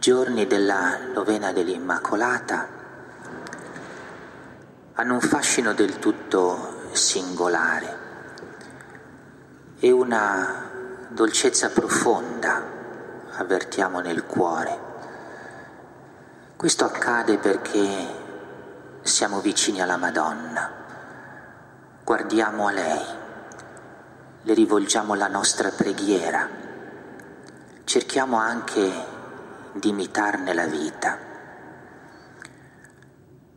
Giorni della novena dell'Immacolata hanno un fascino del tutto singolare e una dolcezza profonda avvertiamo nel cuore. Questo accade perché siamo vicini alla Madonna, guardiamo a lei, le rivolgiamo la nostra preghiera, cerchiamo anche di imitarne la vita.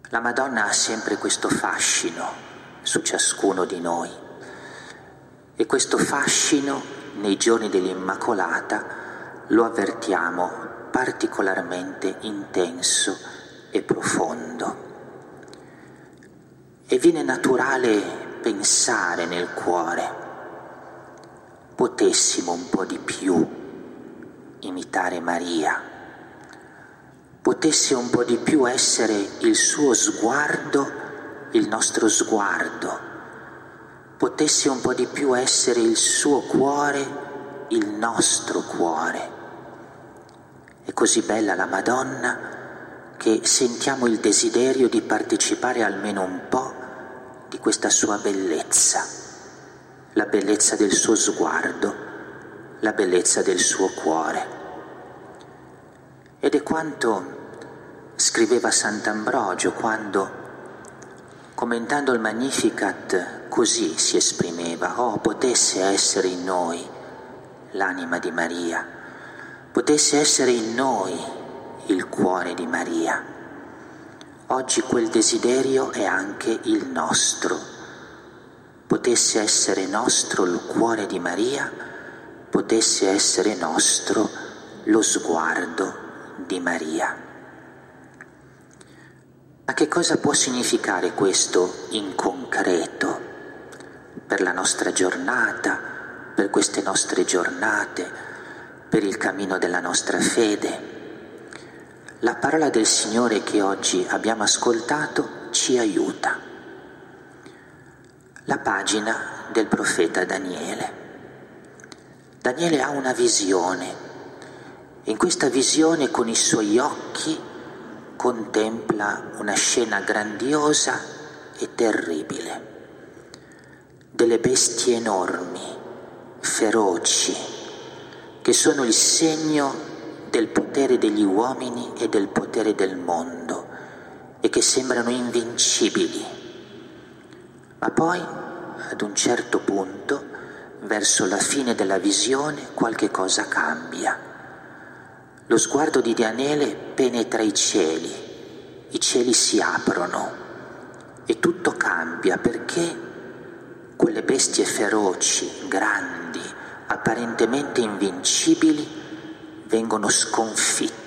La Madonna ha sempre questo fascino su ciascuno di noi e questo fascino nei giorni dell'Immacolata lo avvertiamo particolarmente intenso e profondo. E viene naturale pensare nel cuore, potessimo un po' di più imitare Maria potesse un po' di più essere il suo sguardo, il nostro sguardo, potesse un po' di più essere il suo cuore, il nostro cuore. È così bella la Madonna che sentiamo il desiderio di partecipare almeno un po' di questa sua bellezza, la bellezza del suo sguardo, la bellezza del suo cuore. Ed è quanto scriveva Sant'Ambrogio quando, commentando il Magnificat, così si esprimeva, oh potesse essere in noi l'anima di Maria, potesse essere in noi il cuore di Maria. Oggi quel desiderio è anche il nostro. Potesse essere nostro il cuore di Maria, potesse essere nostro lo sguardo di Maria. Ma che cosa può significare questo in concreto per la nostra giornata, per queste nostre giornate, per il cammino della nostra fede? La parola del Signore che oggi abbiamo ascoltato ci aiuta. La pagina del profeta Daniele. Daniele ha una visione in questa visione con i suoi occhi contempla una scena grandiosa e terribile, delle bestie enormi, feroci, che sono il segno del potere degli uomini e del potere del mondo e che sembrano invincibili. Ma poi, ad un certo punto, verso la fine della visione, qualche cosa cambia lo sguardo di Daniele penetra i cieli, i cieli si aprono. E tutto cambia perché quelle bestie feroci, grandi, apparentemente invincibili, vengono sconfitte.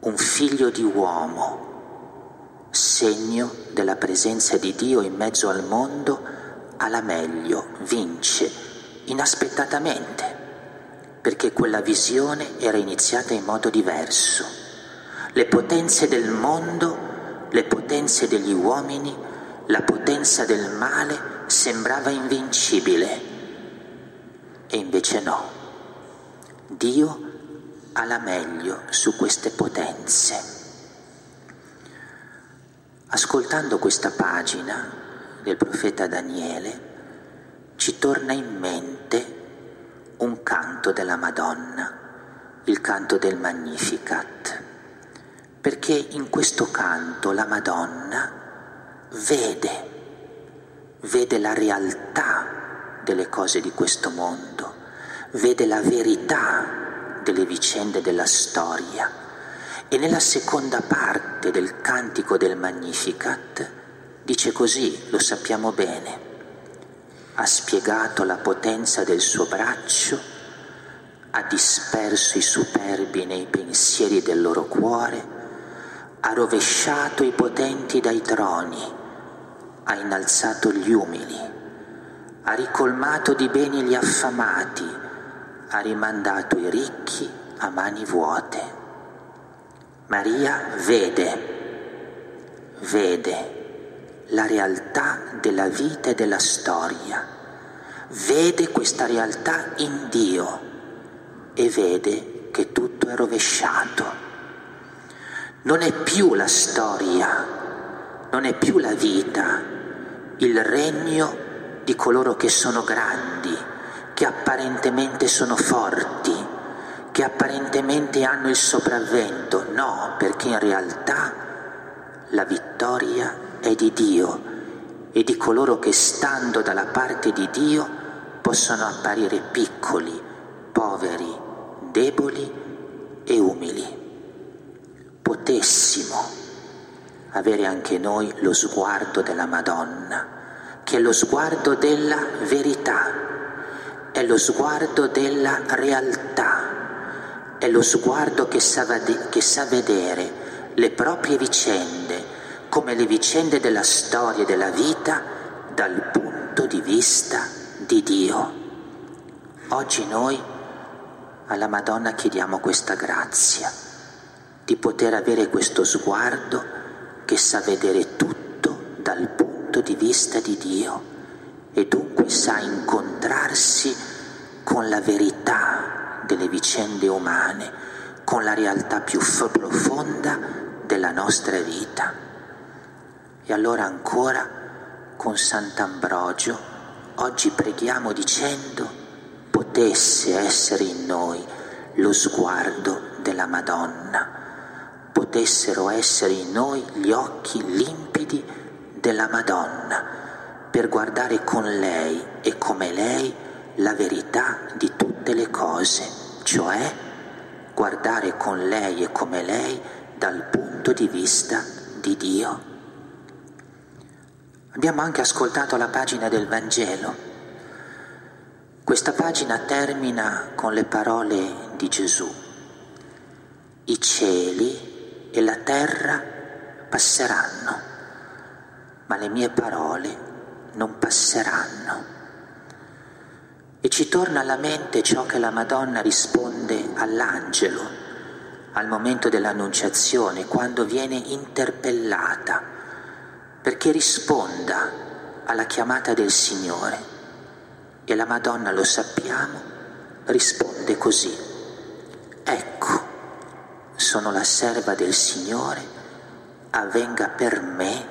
Un figlio di uomo, segno della presenza di Dio in mezzo al mondo, alla meglio vince inaspettatamente perché quella visione era iniziata in modo diverso. Le potenze del mondo, le potenze degli uomini, la potenza del male sembrava invincibile. E invece no. Dio ha la meglio su queste potenze. Ascoltando questa pagina del profeta Daniele, ci torna in mente canto della Madonna, il canto del Magnificat, perché in questo canto la Madonna vede, vede la realtà delle cose di questo mondo, vede la verità delle vicende della storia. E nella seconda parte del cantico del Magnificat dice così, lo sappiamo bene, ha spiegato la potenza del suo braccio, ha disperso i superbi nei pensieri del loro cuore, ha rovesciato i potenti dai troni, ha innalzato gli umili, ha ricolmato di beni gli affamati, ha rimandato i ricchi a mani vuote. Maria vede, vede la realtà della vita e della storia, vede questa realtà in Dio e vede che tutto è rovesciato. Non è più la storia, non è più la vita, il regno di coloro che sono grandi, che apparentemente sono forti, che apparentemente hanno il sopravvento. No, perché in realtà la vittoria è di Dio e di coloro che stando dalla parte di Dio possono apparire piccoli, poveri, deboli e umili. Potessimo avere anche noi lo sguardo della Madonna che è lo sguardo della verità, è lo sguardo della realtà, è lo sguardo che sa, che sa vedere le proprie vicende come le vicende della storia e della vita dal punto di vista di Dio. Oggi noi alla Madonna chiediamo questa grazia, di poter avere questo sguardo che sa vedere tutto dal punto di vista di Dio e dunque sa incontrarsi con la verità delle vicende umane, con la realtà più profonda della nostra vita. E allora ancora con Sant'Ambrogio oggi preghiamo dicendo potesse essere in noi lo sguardo della Madonna, potessero essere in noi gli occhi limpidi della Madonna per guardare con lei e come lei la verità di tutte le cose, cioè guardare con lei e come lei dal punto di vista di Dio. Abbiamo anche ascoltato la pagina del Vangelo. Questa pagina termina con le parole di Gesù. I cieli e la terra passeranno ma le mie parole non passeranno. E ci torna alla mente ciò che la Madonna risponde all'angelo al momento dell'annunciazione, quando viene interpellata, perché risponda alla chiamata del Signore. E la Madonna, lo sappiamo, risponde così. Ecco, sono la serva del Signore, avvenga per me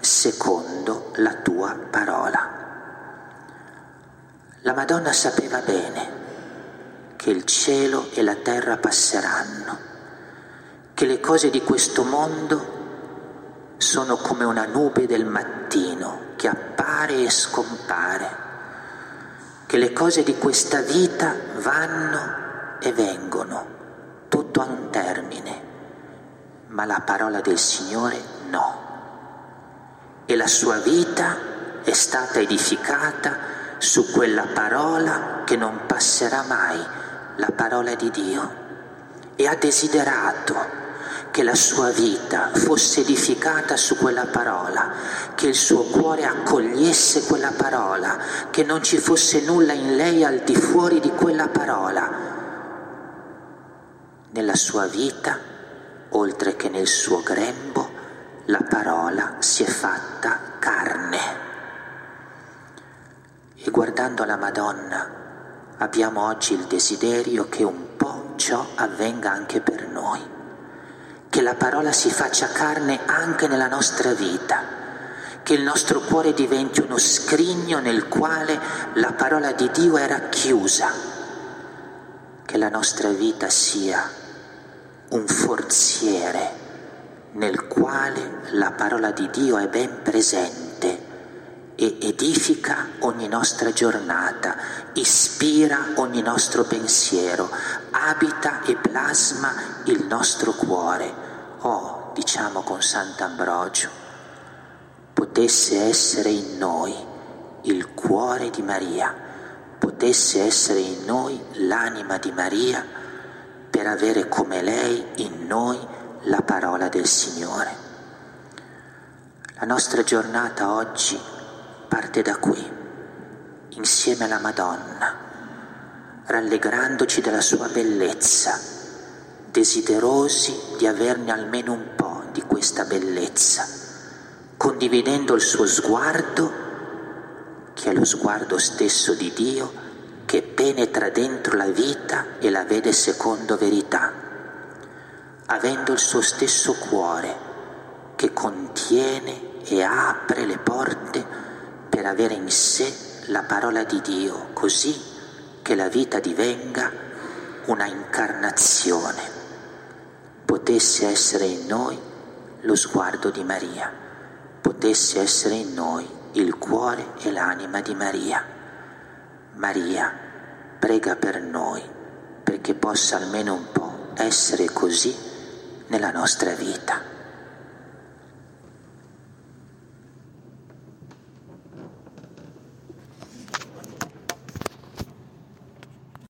secondo la tua parola. La Madonna sapeva bene che il cielo e la terra passeranno, che le cose di questo mondo sono come una nube del mattino che appare e scompare, che le cose di questa vita vanno e vengono, tutto a un termine, ma la parola del Signore no e la sua vita è stata edificata su quella parola che non passerà mai, la parola di Dio. E ha desiderato che la sua vita fosse edificata su quella parola, che il suo cuore accogliesse quella parola, che non ci fosse nulla in lei al di fuori di quella parola. Nella sua vita, oltre che nel suo grembo, la parola si è fatta carne. E guardando la Madonna abbiamo oggi il desiderio che un po' ciò avvenga anche per noi, che la parola si faccia carne anche nella nostra vita, che il nostro cuore diventi uno scrigno nel quale la parola di Dio è racchiusa, che la nostra vita sia un forziere nel quale la parola di Dio è ben presente edifica ogni nostra giornata, ispira ogni nostro pensiero, abita e plasma il nostro cuore. Oh, diciamo con Sant'Ambrogio, potesse essere in noi il cuore di Maria, potesse essere in noi l'anima di Maria per avere come lei in noi la parola del Signore. La nostra giornata oggi parte da qui, insieme alla Madonna, rallegrandoci della sua bellezza, desiderosi di averne almeno un po' di questa bellezza, condividendo il suo sguardo, che è lo sguardo stesso di Dio, che penetra dentro la vita e la vede secondo verità, avendo il suo stesso cuore che contiene e apre le porte per avere in sé la parola di Dio, così che la vita divenga una incarnazione, potesse essere in noi lo sguardo di Maria, potesse essere in noi il cuore e l'anima di Maria. Maria, prega per noi perché possa almeno un po' essere così nella nostra vita.